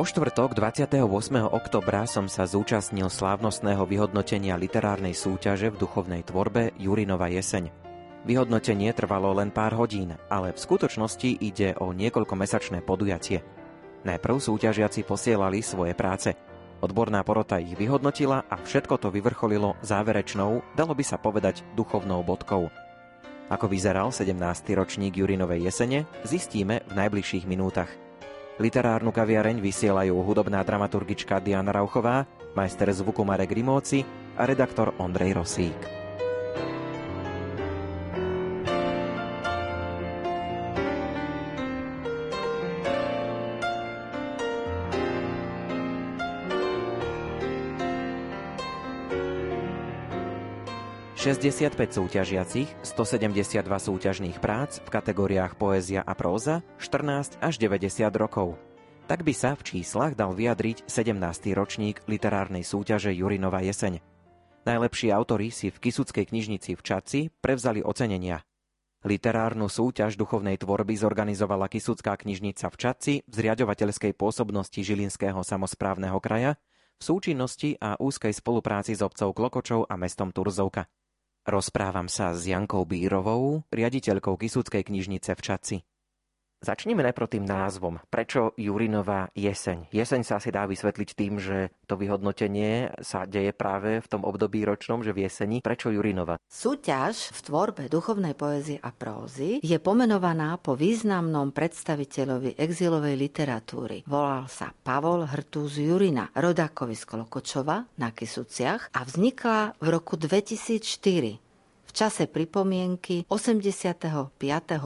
Vo štvrtok 28. oktobra som sa zúčastnil slávnostného vyhodnotenia literárnej súťaže v duchovnej tvorbe Jurinova jeseň. Vyhodnotenie trvalo len pár hodín, ale v skutočnosti ide o niekoľkomesačné podujatie. Najprv súťažiaci posielali svoje práce. Odborná porota ich vyhodnotila a všetko to vyvrcholilo záverečnou, dalo by sa povedať, duchovnou bodkou. Ako vyzeral 17. ročník Jurinovej jesene, zistíme v najbližších minútach. Literárnu kaviareň vysielajú hudobná dramaturgička Diana Rauchová, majster zvuku Marek Rimóci a redaktor Ondrej Rosík. 65 súťažiacich, 172 súťažných prác v kategóriách poézia a próza, 14 až 90 rokov. Tak by sa v číslach dal vyjadriť 17. ročník literárnej súťaže Jurinova jeseň. Najlepší autori si v Kisuckej knižnici v Čaci prevzali ocenenia. Literárnu súťaž duchovnej tvorby zorganizovala Kisucká knižnica v Čaci v zriadovateľskej pôsobnosti Žilinského samozprávneho kraja v súčinnosti a úzkej spolupráci s obcov Klokočov a mestom Turzovka. Rozprávam sa s Jankou Bírovou, riaditeľkou Kisuckej knižnice v Čaci. Začneme najprv tým názvom. Prečo Jurinová jeseň? Jeseň sa asi dá vysvetliť tým, že to vyhodnotenie sa deje práve v tom období ročnom, že v jeseni. Prečo Jurinova? Súťaž v tvorbe duchovnej poezie a prózy je pomenovaná po významnom predstaviteľovi exilovej literatúry. Volal sa Pavol Hrtúz Jurina, rodákovi z Kolokočova na Kisuciach a vznikla v roku 2004 v čase pripomienky 85.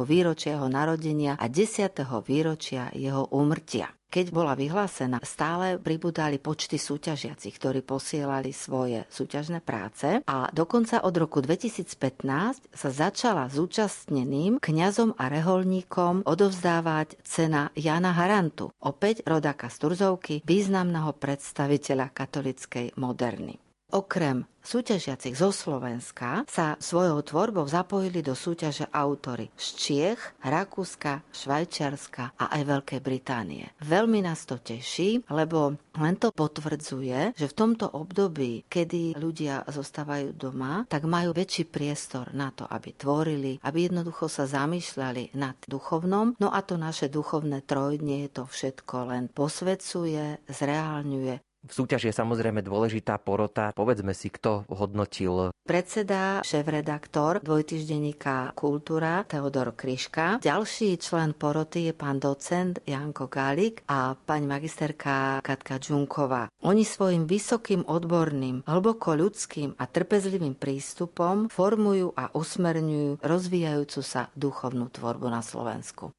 výročia jeho narodenia a 10. výročia jeho úmrtia. Keď bola vyhlásená, stále pribudali počty súťažiacich, ktorí posielali svoje súťažné práce a dokonca od roku 2015 sa začala zúčastneným kňazom a reholníkom odovzdávať cena Jana Harantu, opäť rodáka z Turzovky, významného predstaviteľa katolickej moderny. Okrem súťažiacich zo Slovenska sa svojou tvorbou zapojili do súťaže autory z Čiech, Rakúska, Švajčiarska a aj Veľkej Británie. Veľmi nás to teší, lebo len to potvrdzuje, že v tomto období, kedy ľudia zostávajú doma, tak majú väčší priestor na to, aby tvorili, aby jednoducho sa zamýšľali nad duchovnom. No a to naše duchovné trojdnie to všetko len posvedcuje, zreálňuje v súťaži je samozrejme dôležitá porota. Povedzme si, kto hodnotil. Predseda, šéf-redaktor dvojtyždenníka Kultúra Teodor Kryška. Ďalší člen poroty je pán docent Janko Gálik a pani magisterka Katka Džunková. Oni svojim vysokým odborným, hlboko ľudským a trpezlivým prístupom formujú a usmerňujú rozvíjajúcu sa duchovnú tvorbu na Slovensku.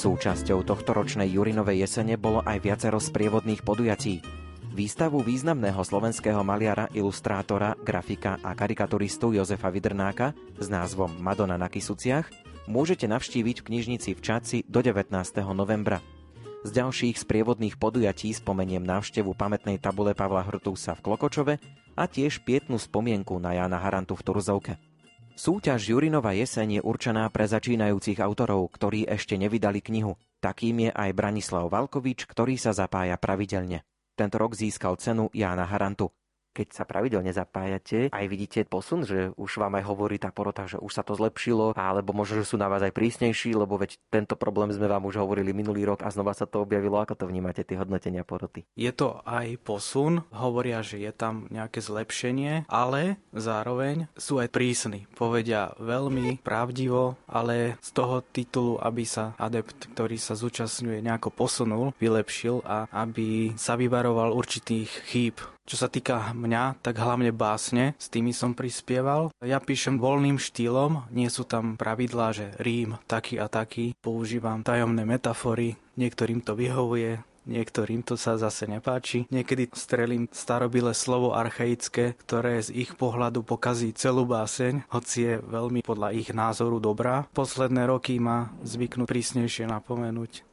Súčasťou tohto ročnej Jurinovej jesene bolo aj viacero sprievodných podujatí. Výstavu významného slovenského maliara, ilustrátora, grafika a karikaturistu Jozefa Vidrnáka s názvom Madonna na Kisuciach môžete navštíviť v knižnici v Čaci do 19. novembra. Z ďalších sprievodných podujatí spomeniem návštevu pamätnej tabule Pavla Hrtúsa v Klokočove a tiež pietnú spomienku na Jana Harantu v Turzovke. Súťaž Jurinova jeseň je určená pre začínajúcich autorov, ktorí ešte nevydali knihu. Takým je aj Branislav Valkovič, ktorý sa zapája pravidelne. Tento rok získal cenu Jána Harantu. Keď sa pravidelne zapájate, aj vidíte posun, že už vám aj hovorí tá porota, že už sa to zlepšilo, alebo možno, že sú na vás aj prísnejší, lebo veď tento problém sme vám už hovorili minulý rok a znova sa to objavilo. Ako to vnímate, tie hodnotenia poroty? Je to aj posun, hovoria, že je tam nejaké zlepšenie, ale zároveň sú aj prísni. Povedia veľmi pravdivo, ale z toho titulu, aby sa adept, ktorý sa zúčastňuje, nejako posunul, vylepšil a aby sa vyvaroval určitých chýb. Čo sa týka mňa, tak hlavne básne, s tými som prispieval. Ja píšem voľným štýlom, nie sú tam pravidlá, že rím taký a taký. Používam tajomné metafory, niektorým to vyhovuje, niektorým to sa zase nepáči. Niekedy strelím starobilé slovo archaické, ktoré z ich pohľadu pokazí celú báseň, hoci je veľmi podľa ich názoru dobrá. Posledné roky ma zvyknú prísnejšie napomenúť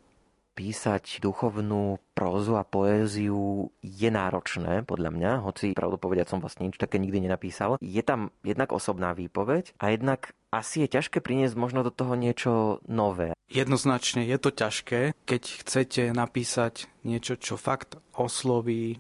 písať duchovnú prózu a poéziu je náročné, podľa mňa, hoci pravdu povedať som vlastne nič také nikdy nenapísal. Je tam jednak osobná výpoveď a jednak asi je ťažké priniesť možno do toho niečo nové. Jednoznačne je to ťažké, keď chcete napísať niečo, čo fakt osloví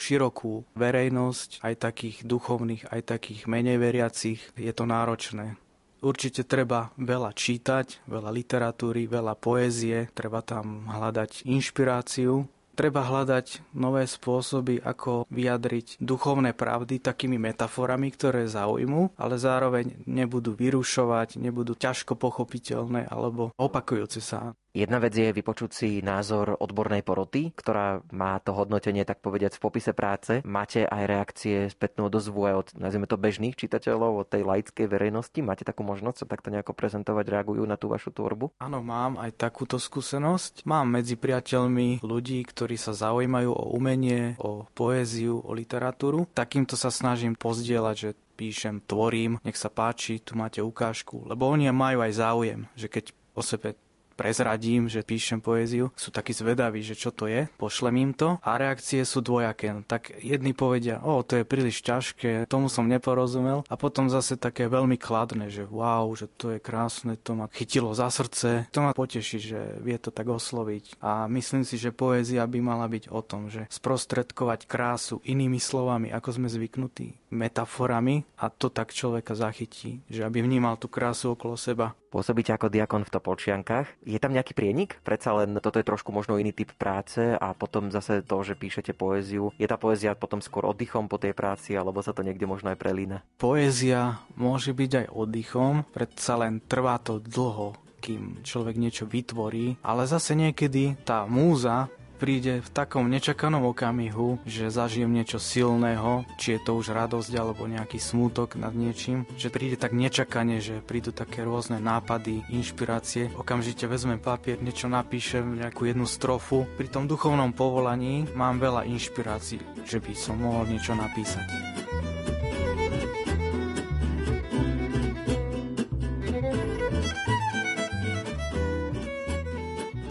širokú verejnosť, aj takých duchovných, aj takých menej veriacich, je to náročné. Určite treba veľa čítať, veľa literatúry, veľa poézie, treba tam hľadať inšpiráciu, treba hľadať nové spôsoby, ako vyjadriť duchovné pravdy takými metaforami, ktoré zaujmú, ale zároveň nebudú vyrušovať, nebudú ťažko pochopiteľné alebo opakujúce sa. Jedna vec je vypočuť si názor odbornej poroty, ktorá má to hodnotenie, tak povediať, v popise práce. Máte aj reakcie spätnú odozvu aj od, nazvime to, bežných čitateľov, od tej laickej verejnosti? Máte takú možnosť sa takto nejako prezentovať, reagujú na tú vašu tvorbu? Áno, mám aj takúto skúsenosť. Mám medzi priateľmi ľudí, ktorí sa zaujímajú o umenie, o poéziu, o literatúru. Takýmto sa snažím pozdieľať, že píšem, tvorím, nech sa páči, tu máte ukážku, lebo oni majú aj záujem, že keď o sebe prezradím, že píšem poéziu, sú takí zvedaví, že čo to je, pošlem im to a reakcie sú dvojaké. Tak jedni povedia, o, to je príliš ťažké, tomu som neporozumel a potom zase také veľmi kladné, že wow, že to je krásne, to ma chytilo za srdce, to ma poteší, že vie to tak osloviť a myslím si, že poézia by mala byť o tom, že sprostredkovať krásu inými slovami, ako sme zvyknutí, metaforami a to tak človeka zachytí, že aby vnímal tú krásu okolo seba. Pôsobíte ako diakon v Topolčiankách. Je tam nejaký prienik? Predsa len toto je trošku možno iný typ práce a potom zase to, že píšete poéziu. Je tá poézia potom skôr oddychom po tej práci, alebo sa to niekde možno aj prelína? Poézia môže byť aj oddychom, predsa len trvá to dlho, kým človek niečo vytvorí, ale zase niekedy tá múza príde v takom nečakanom okamihu, že zažijem niečo silného, či je to už radosť alebo nejaký smútok nad niečím, že príde tak nečakane, že prídu také rôzne nápady, inšpirácie. Okamžite vezmem papier, niečo napíšem, nejakú jednu strofu. Pri tom duchovnom povolaní mám veľa inšpirácií, že by som mohol niečo napísať.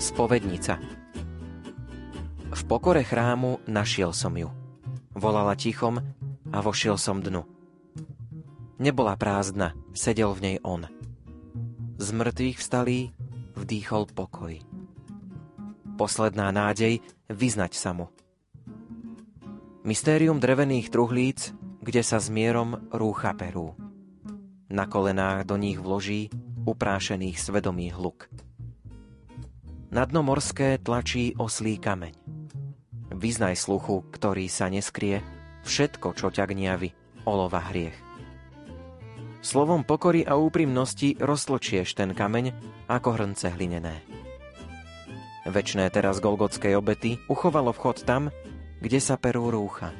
Spovednica pokore chrámu našiel som ju. Volala tichom a vošiel som dnu. Nebola prázdna, sedel v nej on. Z mŕtvych vstalý vdýchol pokoj. Posledná nádej vyznať sa mu. Mystérium drevených truhlíc, kde sa s mierom rúcha perú. Na kolenách do nich vloží uprášených svedomých hluk. Na dno morské tlačí oslý kameň vyznaj sluchu, ktorý sa neskrie, všetko, čo ťa gniavi, olova hriech. Slovom pokory a úprimnosti roztlčieš ten kameň ako hrnce hlinené. Večné teraz Golgotskej obety uchovalo vchod tam, kde sa perú rúcha.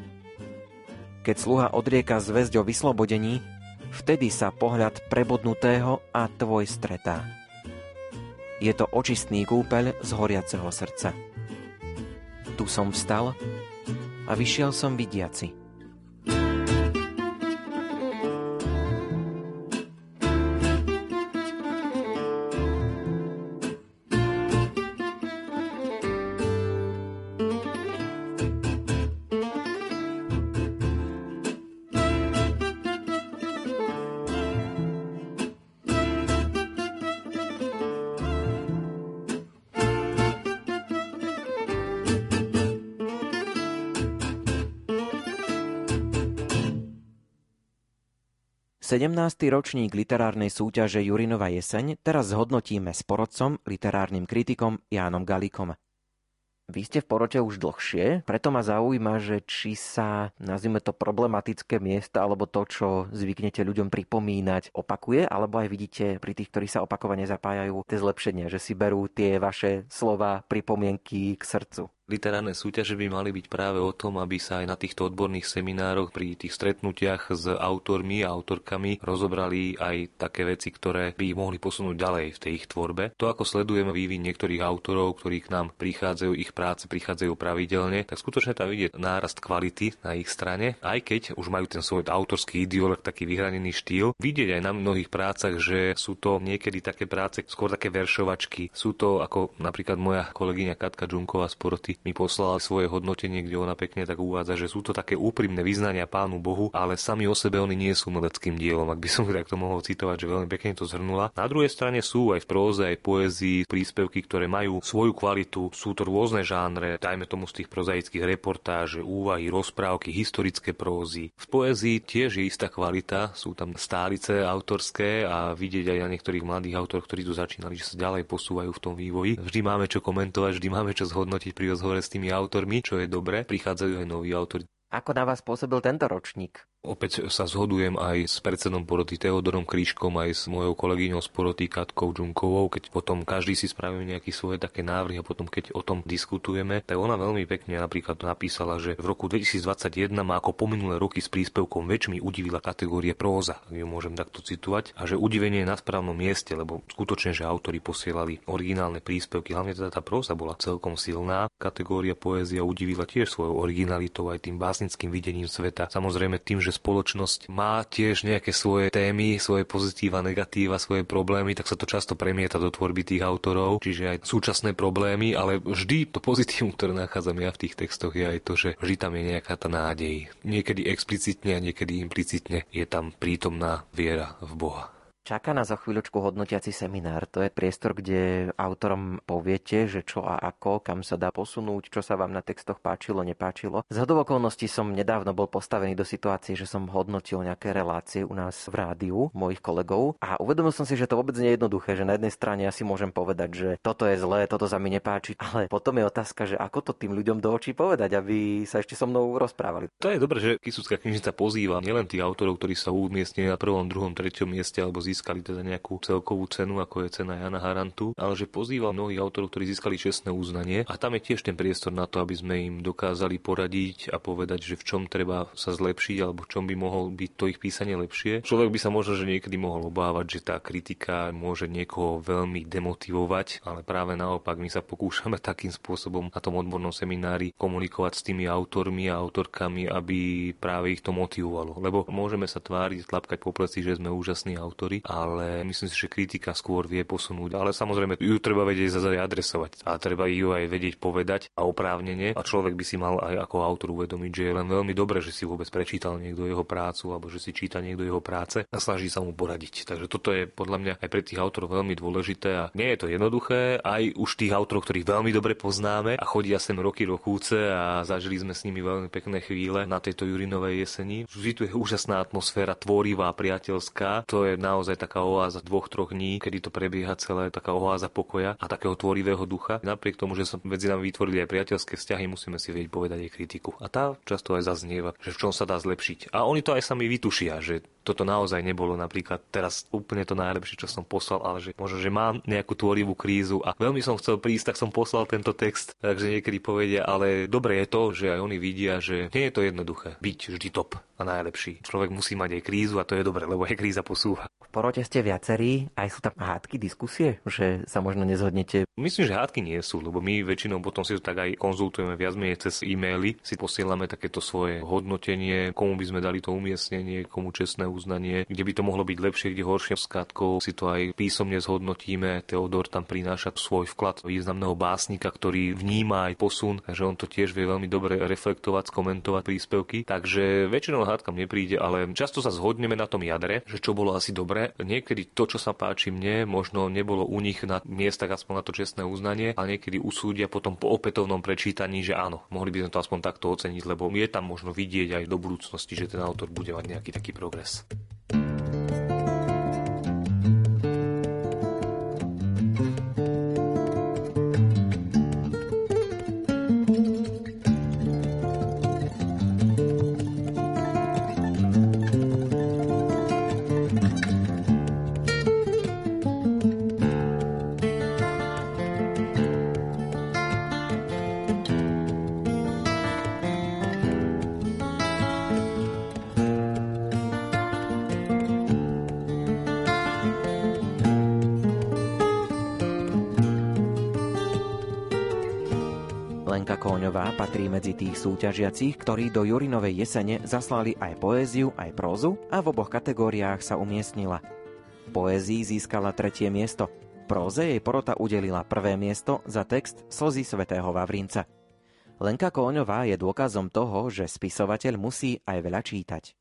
Keď sluha odrieka zväzť o vyslobodení, vtedy sa pohľad prebodnutého a tvoj stretá. Je to očistný kúpeľ z horiaceho srdca. Tu som vstal a vyšiel som vidiaci. 17. ročník literárnej súťaže Jurinova jeseň teraz zhodnotíme s porodcom, literárnym kritikom Jánom Galikom. Vy ste v porote už dlhšie, preto ma zaujíma, že či sa, nazvime to problematické miesta, alebo to, čo zvyknete ľuďom pripomínať, opakuje, alebo aj vidíte pri tých, ktorí sa opakovane zapájajú, tie zlepšenia, že si berú tie vaše slova, pripomienky k srdcu. Literárne súťaže by mali byť práve o tom, aby sa aj na týchto odborných seminároch pri tých stretnutiach s autormi a autorkami rozobrali aj také veci, ktoré by ich mohli posunúť ďalej v tej ich tvorbe. To, ako sledujeme vývin niektorých autorov, ktorí k nám prichádzajú, ich práce prichádzajú pravidelne, tak skutočne tam vidieť nárast kvality na ich strane, aj keď už majú ten svoj autorský ideológ, taký vyhranený štýl. Vidieť aj na mnohých prácach, že sú to niekedy také práce, skôr také veršovačky. Sú to ako napríklad moja kolegyňa Katka Džunková z Poroty mi poslala svoje hodnotenie, kde ona pekne tak uvádza, že sú to také úprimné vyznania Pánu Bohu, ale sami o sebe oni nie sú umeleckým dielom, ak by som takto mohol citovať, že veľmi pekne to zhrnula. Na druhej strane sú aj v próze, aj v poezii príspevky, ktoré majú svoju kvalitu, sú to rôzne žánre, dajme tomu z tých prozaických reportáž, úvahy, rozprávky, historické prózy. V poezii tiež je istá kvalita, sú tam stálice autorské a vidieť aj na niektorých mladých autorov, ktorí tu začínali, že sa ďalej posúvajú v tom vývoji. Vždy máme čo komentovať, vždy máme čo zhodnotiť pri rozhovore rozhovore s tými autormi, čo je dobré. Prichádzajú aj noví autori. Ako na vás pôsobil tento ročník? Opäť sa zhodujem aj s predsedom poroty Teodorom Kríškom, aj s mojou kolegyňou z poroty Katkou Džunkovou, keď potom každý si spravíme nejaké svoje také návrhy a potom keď o tom diskutujeme, tak ona veľmi pekne napríklad napísala, že v roku 2021 má ako po minulé roky s príspevkom väčšmi udivila kategórie próza, ak ju môžem takto citovať, a že udivenie je na správnom mieste, lebo skutočne, že autori posielali originálne príspevky, hlavne teda tá próza bola celkom silná. Kategória poézia udivila tiež svojou originalitou aj tým básnickým videním sveta. Samozrejme tým, že spoločnosť má tiež nejaké svoje témy, svoje pozitíva, negatíva, svoje problémy, tak sa to často premieta do tvorby tých autorov, čiže aj súčasné problémy, ale vždy to pozitívum, ktoré nachádzam ja v tých textoch, je aj to, že vždy tam je nejaká tá nádej. Niekedy explicitne a niekedy implicitne je tam prítomná viera v Boha. Čaká nás za chvíľočku hodnotiaci seminár. To je priestor, kde autorom poviete, že čo a ako, kam sa dá posunúť, čo sa vám na textoch páčilo, nepáčilo. Z hodov okolností som nedávno bol postavený do situácie, že som hodnotil nejaké relácie u nás v rádiu mojich kolegov a uvedomil som si, že to vôbec nie je jednoduché, že na jednej strane ja si môžem povedať, že toto je zlé, toto sa mi nepáči, ale potom je otázka, že ako to tým ľuďom do očí povedať, aby sa ešte so mnou rozprávali. To je dobré, že Kisúcka knižnica pozýva nielen tých autorov, ktorí sa umiestnili na prvom, druhom, treťom mieste alebo získali získali teda nejakú celkovú cenu, ako je cena Jana Harantu, ale že pozýval mnohých autorov, ktorí získali čestné uznanie a tam je tiež ten priestor na to, aby sme im dokázali poradiť a povedať, že v čom treba sa zlepšiť alebo v čom by mohol byť to ich písanie lepšie. Človek by sa možno, že niekedy mohol obávať, že tá kritika môže niekoho veľmi demotivovať, ale práve naopak my sa pokúšame takým spôsobom na tom odbornom seminári komunikovať s tými autormi a autorkami, aby práve ich to motivovalo. Lebo môžeme sa tváriť, tlapkať po pleci, že sme úžasní autori, ale myslím si, že kritika skôr vie posunúť. Ale samozrejme, ju treba vedieť zase adresovať a treba ju aj vedieť povedať a oprávnenie. A človek by si mal aj ako autor uvedomiť, že je len veľmi dobré, že si vôbec prečítal niekto jeho prácu alebo že si číta niekto jeho práce a snaží sa mu poradiť. Takže toto je podľa mňa aj pre tých autorov veľmi dôležité a nie je to jednoduché. Aj už tých autorov, ktorých veľmi dobre poznáme a chodia sem roky rokúce a zažili sme s nimi veľmi pekné chvíle na tejto Jurinovej jeseni. Vždy tu je úžasná atmosféra, tvorivá, priateľská. To je naozaj taká oáza dvoch, troch dní, kedy to prebieha celé, taká oáza pokoja a takého tvorivého ducha. Napriek tomu, že sa medzi nami vytvorili aj priateľské vzťahy, musíme si vedieť povedať aj kritiku. A tá často aj zaznieva, že v čom sa dá zlepšiť. A oni to aj sami vytušia, že toto naozaj nebolo napríklad teraz úplne to najlepšie, čo som poslal, ale že možno, že mám nejakú tvorivú krízu a veľmi som chcel prísť, tak som poslal tento text. Takže niekedy povedia, ale dobre je to, že aj oni vidia, že nie je to jednoduché byť vždy top a najlepší. Človek musí mať aj krízu a to je dobre, lebo aj kríza posúva. Porote ste viacerí, aj sú tam hádky, diskusie, že sa možno nezhodnete? Myslím, že hádky nie sú, lebo my väčšinou potom si to tak aj konzultujeme viac menej cez e-maily, si posielame takéto svoje hodnotenie, komu by sme dali to umiestnenie, komu čestné uznanie, kde by to mohlo byť lepšie, kde horšie. S Katkou si to aj písomne zhodnotíme. Teodor tam prináša svoj vklad významného básnika, ktorý vníma aj posun, takže on to tiež vie veľmi dobre reflektovať, skomentovať príspevky. Takže väčšinou hádkam nepríde, ale často sa zhodneme na tom jadre, že čo bolo asi Niekedy to, čo sa páči mne, možno nebolo u nich na miestach aspoň na to čestné uznanie, ale niekedy usúdia potom po opätovnom prečítaní, že áno, mohli by sme to aspoň takto oceniť, lebo je tam možno vidieť aj do budúcnosti, že ten autor bude mať nejaký taký progres. Súťažiacich, ktorí do Jurinovej jesene zaslali aj poéziu, aj prózu a v oboch kategóriách sa umiestnila. Poézii získala tretie miesto, próze jej porota udelila prvé miesto za text Slzy svätého Vavrinca. Lenka Kóňová je dôkazom toho, že spisovateľ musí aj veľa čítať.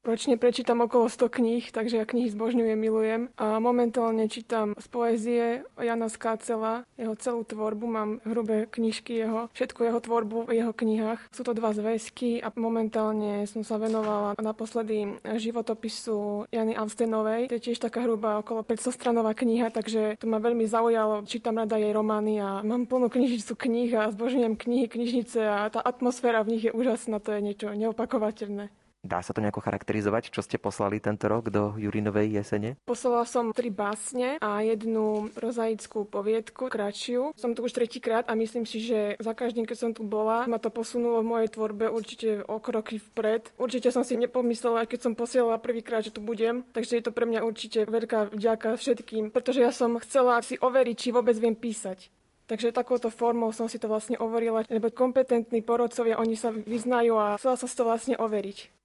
Ročne prečítam okolo 100 kníh, takže ja knihy zbožňujem, milujem. A momentálne čítam z poézie Jana Skácela, jeho celú tvorbu, mám hrubé knižky jeho, všetku jeho tvorbu v jeho knihách. Sú to dva zväzky a momentálne som sa venovala naposledy životopisu Jany Amstenovej. To je tiež taká hrubá okolo 500 stranová kniha, takže to ma veľmi zaujalo. Čítam rada jej romány a mám plnú knižnicu kníh a zbožňujem knihy, knižnice a tá atmosféra v nich je úžasná, to je niečo neopakovateľné. Dá sa to nejako charakterizovať, čo ste poslali tento rok do Jurinovej jesene? Poslala som tri básne a jednu rozaickú poviedku, kratšiu. Som tu už tretíkrát a myslím si, že za každým, keď som tu bola, ma to posunulo v mojej tvorbe určite o kroky vpred. Určite som si nepomyslela, keď som posielala prvýkrát, že tu budem. Takže je to pre mňa určite veľká vďaka všetkým, pretože ja som chcela si overiť, či vôbec viem písať. Takže takouto formou som si to vlastne overila, lebo kompetentní porodcovia, oni sa vyznajú a chcela som si to vlastne overiť.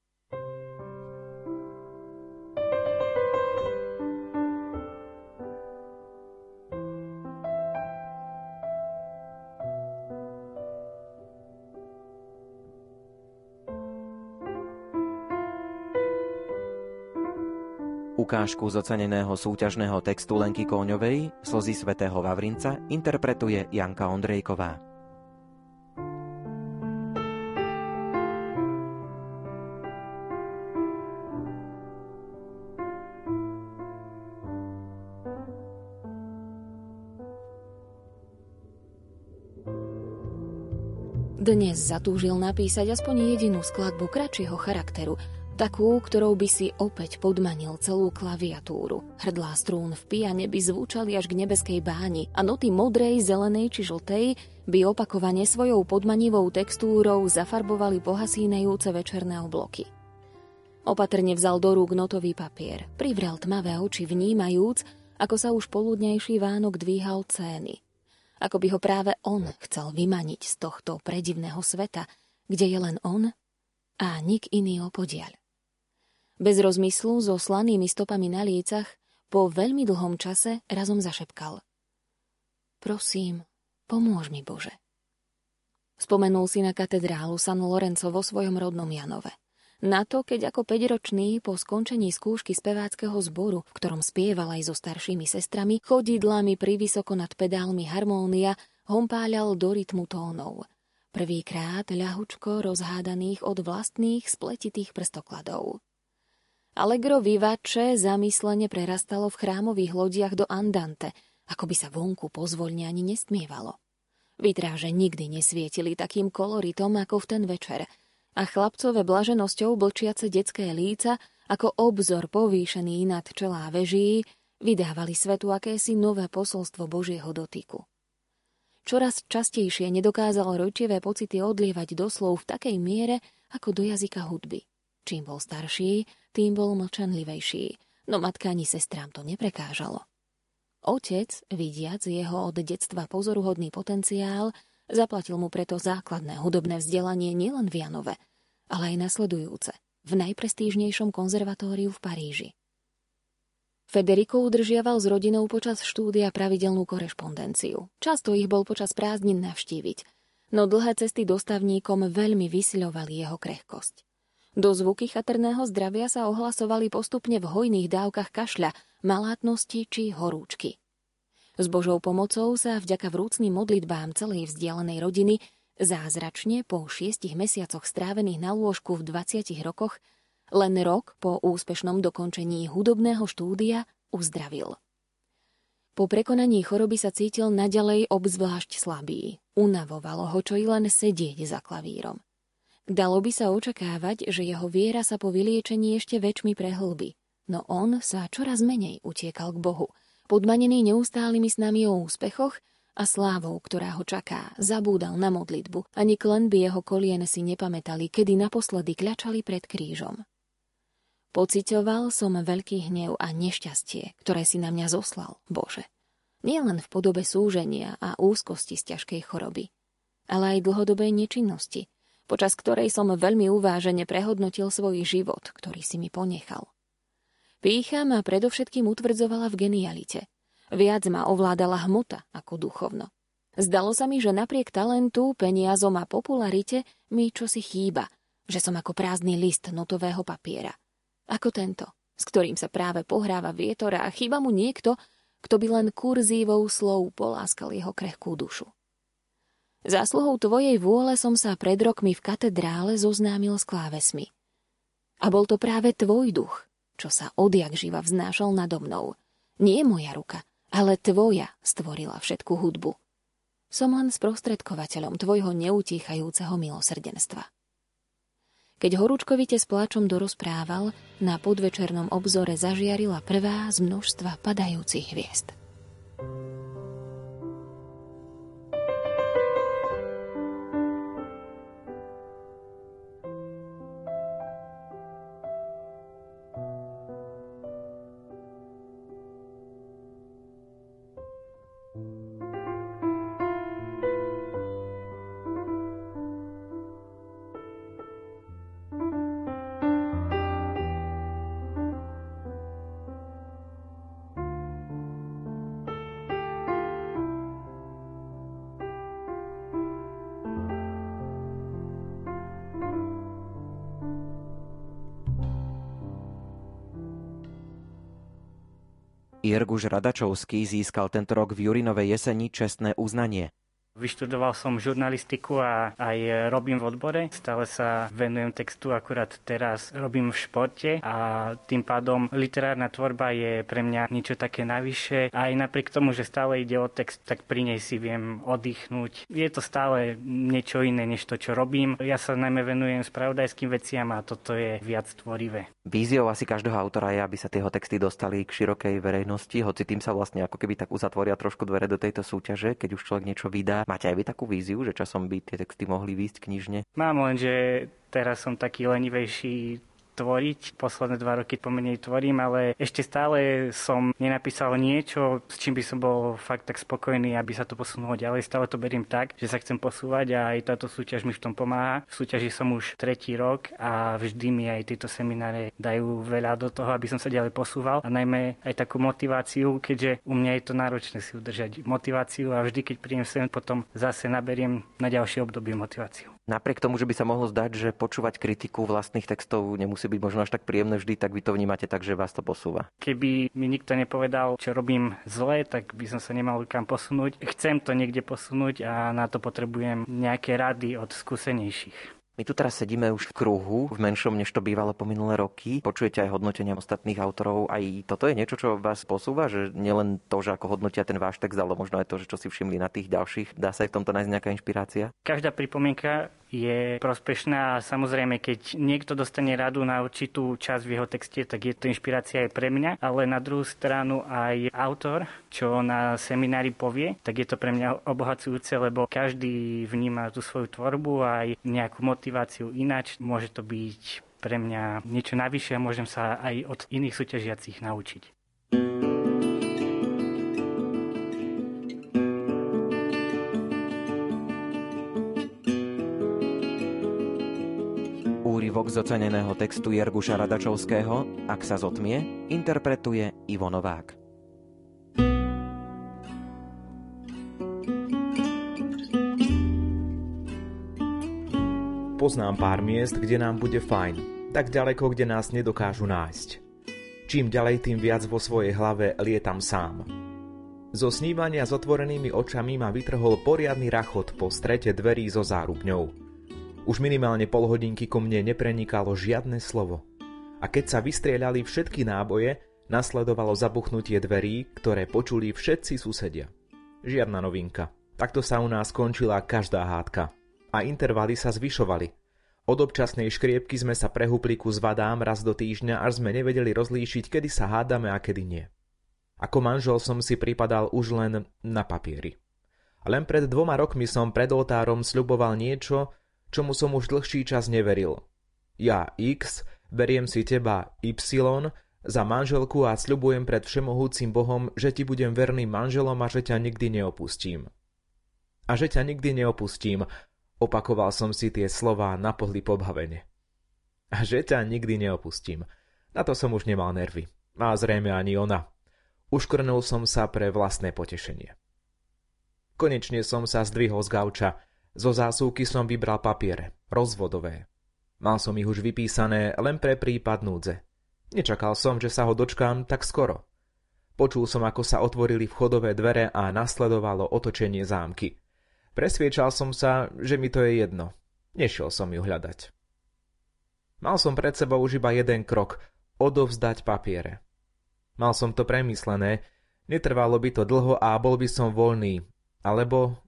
Ukážku z oceneného súťažného textu Lenky Kóňovej Slzy svätého Vavrinca interpretuje Janka Ondrejková. Dnes zatúžil napísať aspoň jedinú skladbu kratšieho charakteru, takú, ktorou by si opäť podmanil celú klaviatúru. Hrdlá strún v piane by zvučali až k nebeskej báni a noty modrej, zelenej či žltej by opakovane svojou podmanivou textúrou zafarbovali pohasínajúce večerné obloky. Opatrne vzal do rúk notový papier, privrel tmavé oči vnímajúc, ako sa už poludnejší Vánok dvíhal cény. Ako by ho práve on chcel vymaniť z tohto predivného sveta, kde je len on a nik iný opodiaľ. Bez rozmyslu, so slanými stopami na lícach, po veľmi dlhom čase razom zašepkal. Prosím, pomôž mi, Bože. Spomenul si na katedrálu San Lorenzo vo svojom rodnom Janove. Na to, keď ako 5-ročný po skončení skúšky speváckého zboru, v ktorom spieval aj so staršími sestrami, chodidlami pri vysoko nad pedálmi harmónia, hompáľal do rytmu tónov. Prvýkrát ľahučko rozhádaných od vlastných spletitých prstokladov. Allegro vivace zamyslene prerastalo v chrámových lodiach do Andante, ako by sa vonku pozvoľne ani nestmievalo. Vytráže nikdy nesvietili takým koloritom ako v ten večer a chlapcové blaženosťou blčiace detské líca ako obzor povýšený nad čelá veží vydávali svetu akési nové posolstvo Božieho dotyku. Čoraz častejšie nedokázal rojčivé pocity odlievať do slov v takej miere ako do jazyka hudby. Čím bol starší, tým bol mlčanlivejší, no matka ani sestrám to neprekážalo. Otec, vidiac jeho od detstva pozoruhodný potenciál, zaplatil mu preto základné hudobné vzdelanie nielen v Janove, ale aj nasledujúce, v najprestížnejšom konzervatóriu v Paríži. Federico udržiaval s rodinou počas štúdia pravidelnú korešpondenciu. Často ich bol počas prázdnin navštíviť, no dlhé cesty dostavníkom veľmi vysľovali jeho krehkosť. Do zvuky chatrného zdravia sa ohlasovali postupne v hojných dávkach kašľa, malátnosti či horúčky. S Božou pomocou sa vďaka vrúcným modlitbám celej vzdialenej rodiny zázračne po šiestich mesiacoch strávených na lôžku v 20 rokoch len rok po úspešnom dokončení hudobného štúdia uzdravil. Po prekonaní choroby sa cítil naďalej obzvlášť slabý. Unavovalo ho čo i len sedieť za klavírom. Dalo by sa očakávať, že jeho viera sa po vyliečení ešte väčšmi prehlby, no on sa čoraz menej utiekal k Bohu, podmanený neustálými snami o úspechoch a slávou, ktorá ho čaká, zabúdal na modlitbu, ani klenby jeho kolien si nepamätali, kedy naposledy kľačali pred krížom. Pocitoval som veľký hnev a nešťastie, ktoré si na mňa zoslal, Bože. Nielen v podobe súženia a úzkosti z ťažkej choroby, ale aj dlhodobej nečinnosti, počas ktorej som veľmi uvážene prehodnotil svoj život, ktorý si mi ponechal. Pícha ma predovšetkým utvrdzovala v genialite. Viac ma ovládala hmota ako duchovno. Zdalo sa mi, že napriek talentu, peniazom a popularite mi čosi chýba, že som ako prázdny list notového papiera. Ako tento, s ktorým sa práve pohráva vietor a chýba mu niekto, kto by len kurzívou slov poláskal jeho krehkú dušu. Zásluhou tvojej vôle som sa pred rokmi v katedrále zoznámil s klávesmi. A bol to práve tvoj duch, čo sa odjak živa vznášal nado mnou. Nie moja ruka, ale tvoja stvorila všetku hudbu. Som len sprostredkovateľom tvojho neutíchajúceho milosrdenstva. Keď horúčkovite s pláčom dorozprával, na podvečernom obzore zažiarila prvá z množstva padajúcich hviezd. Jirguš Radačovský získal tento rok v Jurinovej jeseni čestné uznanie. Vyštudoval som žurnalistiku a aj robím v odbore. Stále sa venujem textu, akurát teraz robím v športe a tým pádom literárna tvorba je pre mňa niečo také navyše. Aj napriek tomu, že stále ide o text, tak pri nej si viem oddychnúť. Je to stále niečo iné, než to, čo robím. Ja sa najmä venujem spravodajským veciam a toto je viac tvorivé. Víziou asi každého autora je, aby sa tieho texty dostali k širokej verejnosti, hoci tým sa vlastne ako keby tak uzatvoria trošku dvere do tejto súťaže, keď už človek niečo vydá Máte aj vy takú víziu, že časom by tie texty mohli výjsť knižne? Mám len, že teraz som taký lenivejší tvoriť. Posledné dva roky pomenej tvorím, ale ešte stále som nenapísal niečo, s čím by som bol fakt tak spokojný, aby sa to posunulo ďalej. Stále to beriem tak, že sa chcem posúvať a aj táto súťaž mi v tom pomáha. V súťaži som už tretí rok a vždy mi aj tieto semináre dajú veľa do toho, aby som sa ďalej posúval a najmä aj takú motiváciu, keďže u mňa je to náročné si udržať motiváciu a vždy, keď príjem sem, potom zase naberiem na ďalšie obdobie motiváciu. Napriek tomu, že by sa mohlo zdať, že počúvať kritiku vlastných textov nemusí byť možno až tak príjemné vždy, tak vy to vnímate tak, že vás to posúva. Keby mi nikto nepovedal, čo robím zle, tak by som sa nemal kam posunúť. Chcem to niekde posunúť a na to potrebujem nejaké rady od skúsenejších. My tu teraz sedíme už v kruhu, v menšom, než to bývalo po minulé roky. Počujete aj hodnotenia ostatných autorov. Aj toto je niečo, čo vás posúva, že nielen to, že ako hodnotia ten váš text, ale možno aj to, že čo si všimli na tých ďalších. Dá sa aj v tomto nájsť nejaká inšpirácia? Každá pripomienka je prospešná a samozrejme, keď niekto dostane radu na určitú časť v jeho texte, tak je to inšpirácia aj pre mňa, ale na druhú stranu aj autor, čo na seminári povie, tak je to pre mňa obohacujúce, lebo každý vníma tú svoju tvorbu aj nejakú motiváciu ináč. Môže to byť pre mňa niečo navyše a môžem sa aj od iných súťažiacich naučiť. Úryvok z oceneného textu Jerguša Radačovského Ak sa zotmie, interpretuje Ivo Novák. Poznám pár miest, kde nám bude fajn, tak ďaleko, kde nás nedokážu nájsť. Čím ďalej, tým viac vo svojej hlave lietam sám. Zo snívania s otvorenými očami ma vytrhol poriadny rachot po strete dverí so zárubňou – už minimálne pol hodinky ku mne neprenikalo žiadne slovo. A keď sa vystrieľali všetky náboje, nasledovalo zabuchnutie dverí, ktoré počuli všetci susedia. Žiadna novinka. Takto sa u nás končila každá hádka. A intervaly sa zvyšovali. Od občasnej škriepky sme sa prehúpli ku zvadám raz do týždňa, až sme nevedeli rozlíšiť, kedy sa hádame a kedy nie. Ako manžel som si pripadal už len na papieri. Len pred dvoma rokmi som pred oltárom sľuboval niečo, čomu som už dlhší čas neveril. Ja X, beriem si teba Y za manželku a sľubujem pred všemohúcim Bohom, že ti budem verným manželom a že ťa nikdy neopustím. a že ťa nikdy neopustím. Opakoval som si tie slová na pohli pobavene. A že ťa nikdy neopustím. Na to som už nemal nervy. A zrejme ani ona. Uškrnul som sa pre vlastné potešenie. Konečne som sa zdvihol z gauča. Zo zásuvky som vybral papiere, rozvodové. Mal som ich už vypísané len pre prípad núdze. Nečakal som, že sa ho dočkám tak skoro. Počul som, ako sa otvorili vchodové dvere a nasledovalo otočenie zámky. Presviečal som sa, že mi to je jedno. Nešiel som ju hľadať. Mal som pred sebou už iba jeden krok, odovzdať papiere. Mal som to premyslené, netrvalo by to dlho a bol by som voľný, alebo...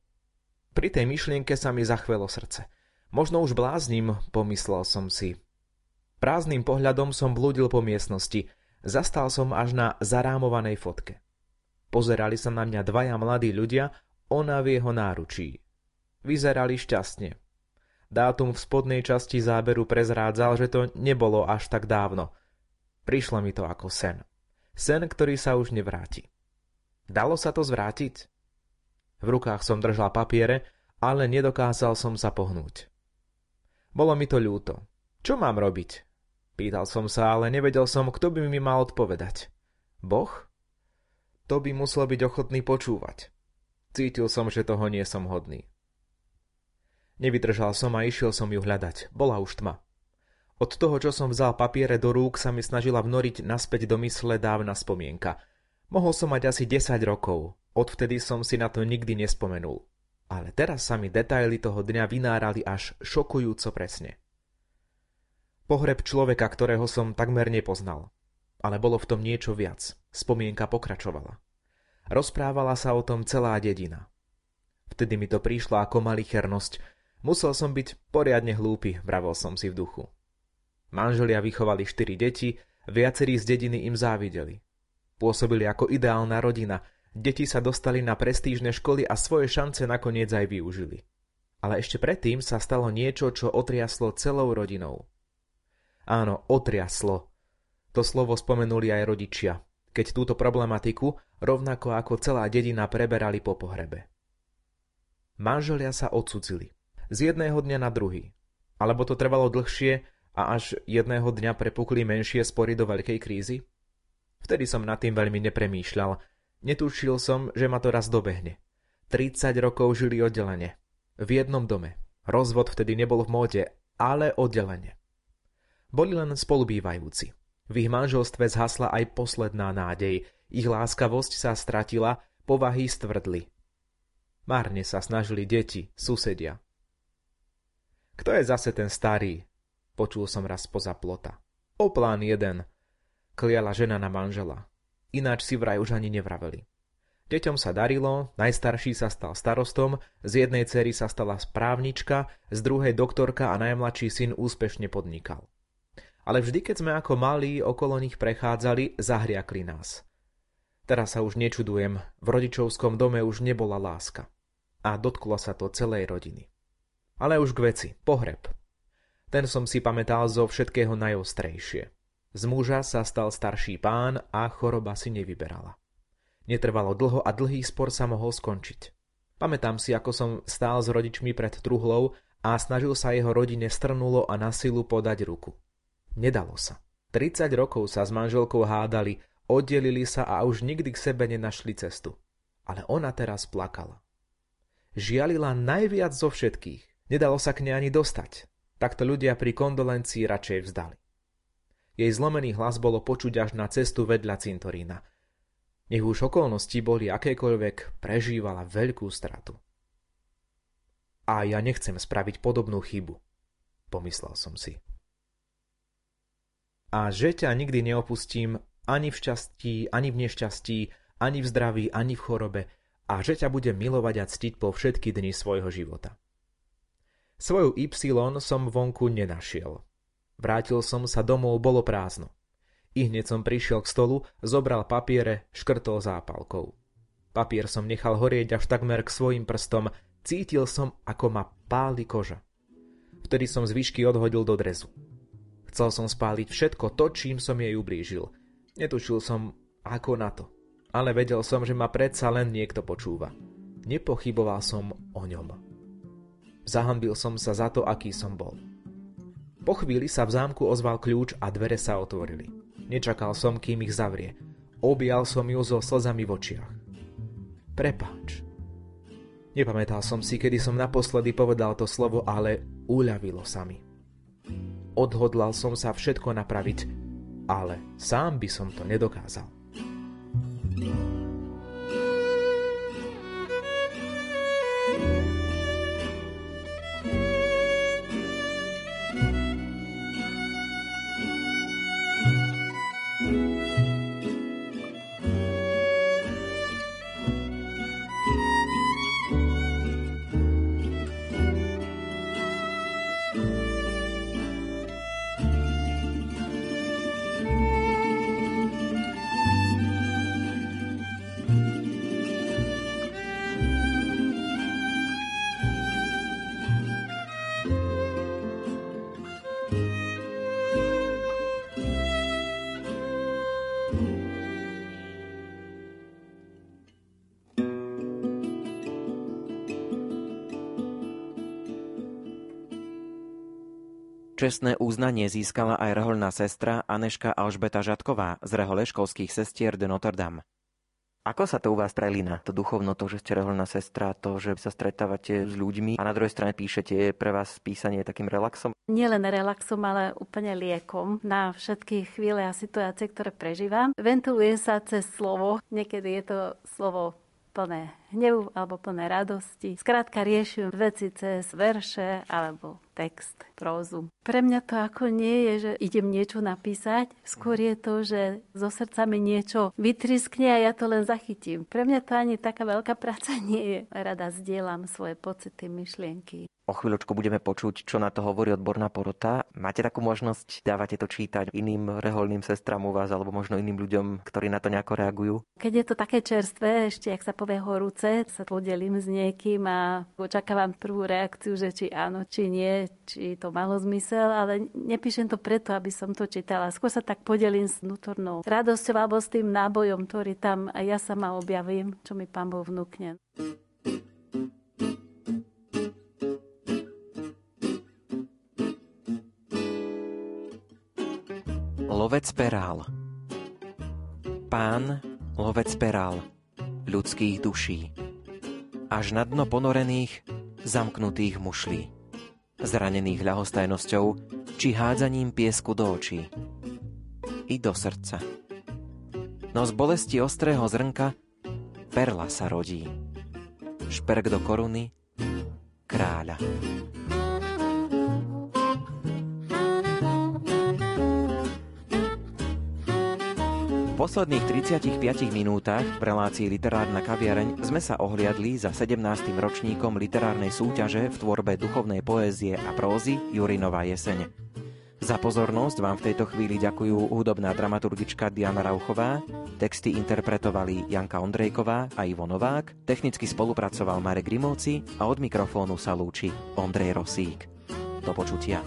Pri tej myšlienke sa mi zachvelo srdce. Možno už bláznim, pomyslel som si. Prázdnym pohľadom som blúdil po miestnosti, zastal som až na zarámovanej fotke. Pozerali sa na mňa dvaja mladí ľudia, ona v jeho náručí. Vyzerali šťastne. Dátum v spodnej časti záberu prezrádzal, že to nebolo až tak dávno – Prišlo mi to ako sen. Sen, ktorý sa už nevráti. Dalo sa to zvrátiť? V rukách som držal papiere, ale nedokázal som sa pohnúť. Bolo mi to ľúto. Čo mám robiť? Pýtal som sa, ale nevedel som, kto by mi mal odpovedať. Boh? To by musel byť ochotný počúvať. Cítil som, že toho nie som hodný. Nevydržal som a išiel som ju hľadať. Bola už tma. Od toho, čo som vzal papiere do rúk, sa mi snažila vnoriť naspäť do mysle dávna spomienka. Mohol som mať asi 10 rokov, odvtedy som si na to nikdy nespomenul. Ale teraz sa mi detaily toho dňa vynárali až šokujúco presne. Pohreb človeka, ktorého som takmer nepoznal. Ale bolo v tom niečo viac. Spomienka pokračovala. Rozprávala sa o tom celá dedina. Vtedy mi to prišlo ako malichernosť. Musel som byť poriadne hlúpy, vravol som si v duchu. Manželia vychovali štyri deti, viacerí z dediny im závideli. Pôsobili ako ideálna rodina, deti sa dostali na prestížne školy a svoje šance nakoniec aj využili. Ale ešte predtým sa stalo niečo, čo otriaslo celou rodinou. Áno, otriaslo. To slovo spomenuli aj rodičia, keď túto problematiku, rovnako ako celá dedina, preberali po pohrebe. Manželia sa odsudzili. Z jedného dňa na druhý. Alebo to trvalo dlhšie, a až jedného dňa prepukli menšie spory do veľkej krízy? Vtedy som nad tým veľmi nepremýšľal. Netušil som, že ma to raz dobehne. 30 rokov žili oddelenie. V jednom dome. Rozvod vtedy nebol v móde, ale oddelenie. Boli len spolubývajúci. V ich manželstve zhasla aj posledná nádej. Ich láskavosť sa stratila, povahy stvrdli. Márne sa snažili deti, susedia. Kto je zase ten starý, Počul som raz poza plota. Oplán jeden, kliala žena na manžela. Ináč si vraj už ani nevraveli. Deťom sa darilo, najstarší sa stal starostom, z jednej cery sa stala správnička, z druhej doktorka a najmladší syn úspešne podnikal. Ale vždy, keď sme ako malí okolo nich prechádzali, zahriakli nás. Teraz sa už nečudujem, v rodičovskom dome už nebola láska. A dotklo sa to celej rodiny. Ale už k veci, pohreb. Ten som si pamätal zo všetkého najostrejšie. Z muža sa stal starší pán a choroba si nevyberala. Netrvalo dlho a dlhý spor sa mohol skončiť. Pamätám si, ako som stál s rodičmi pred truhlou a snažil sa jeho rodine strnulo a na silu podať ruku. Nedalo sa. 30 rokov sa s manželkou hádali, oddelili sa a už nikdy k sebe nenašli cestu. Ale ona teraz plakala. Žialila najviac zo všetkých. Nedalo sa k nej ani dostať takto ľudia pri kondolencii radšej vzdali. Jej zlomený hlas bolo počuť až na cestu vedľa cintorína. Nech už okolnosti boli akékoľvek, prežívala veľkú stratu. A ja nechcem spraviť podobnú chybu, pomyslel som si. A že ťa nikdy neopustím ani v šťastí, ani v nešťastí, ani v zdraví, ani v chorobe, a že ťa budem milovať a ctiť po všetky dni svojho života. Svoju Y som vonku nenašiel. Vrátil som sa domov, bolo prázdno. I hneď som prišiel k stolu, zobral papiere, škrtol zápalkou. Papier som nechal horieť až takmer k svojim prstom, cítil som, ako ma páli koža. Vtedy som zvyšky odhodil do drezu. Chcel som spáliť všetko to, čím som jej ublížil. Netušil som, ako na to. Ale vedel som, že ma predsa len niekto počúva. Nepochyboval som o ňom. Zahambil som sa za to, aký som bol. Po chvíli sa v zámku ozval kľúč a dvere sa otvorili. Nečakal som, kým ich zavrie. Objal som ju so slzami v očiach. Prepáč. Nepamätal som si, kedy som naposledy povedal to slovo, ale uľavilo sa mi. Odhodlal som sa všetko napraviť, ale sám by som to nedokázal. Čestné uznanie získala aj reholná sestra Aneška Alžbeta Žatková z rehole školských sestier de Notre Dame. Ako sa to u vás prelína, to duchovno, to, že ste reholná sestra, to, že sa stretávate s ľuďmi a na druhej strane píšete, pre vás písanie takým relaxom? Nielen relaxom, ale úplne liekom na všetky chvíle a situácie, ktoré prežívam. Ventilujem sa cez slovo, niekedy je to slovo plné hnevu alebo plné radosti. Skrátka riešim veci cez verše alebo text, prózu. Pre mňa to ako nie je, že idem niečo napísať, skôr je to, že zo srdca mi niečo vytriskne a ja to len zachytím. Pre mňa to ani taká veľká práca nie je. Rada zdieľam svoje pocity, myšlienky. O chvíľočku budeme počuť, čo na to hovorí odborná porota. Máte takú možnosť, dávate to čítať iným reholným sestram u vás alebo možno iným ľuďom, ktorí na to nejako reagujú? Keď je to také čerstvé, ešte ak sa povie horúce, sa podelím s niekým a očakávam prvú reakciu, že či áno, či nie, či to malo zmysel, ale nepíšem to preto, aby som to čítala. Skôr sa tak podelím s vnútornou radosťou alebo s tým nábojom, ktorý tam a ja sama objavím, čo mi pán Boh vnúkne. Lovec perál Pán, lovec perál, ľudských duší, až na dno ponorených, zamknutých mušlí, zranených ľahostajnosťou či hádzaním piesku do očí i do srdca. No z bolesti ostrého zrnka perla sa rodí, šperk do koruny kráľa. Posledných 35 minútach v relácii Literárna kaviareň sme sa ohliadli za 17. ročníkom literárnej súťaže v tvorbe duchovnej poézie a prózy Jurinová jeseň. Za pozornosť vám v tejto chvíli ďakujú hudobná dramaturgička Diana Rauchová, texty interpretovali Janka Ondrejková a Ivo Novák, technicky spolupracoval Marek Grimovci a od mikrofónu sa lúči Ondrej Rosík. Do počutia.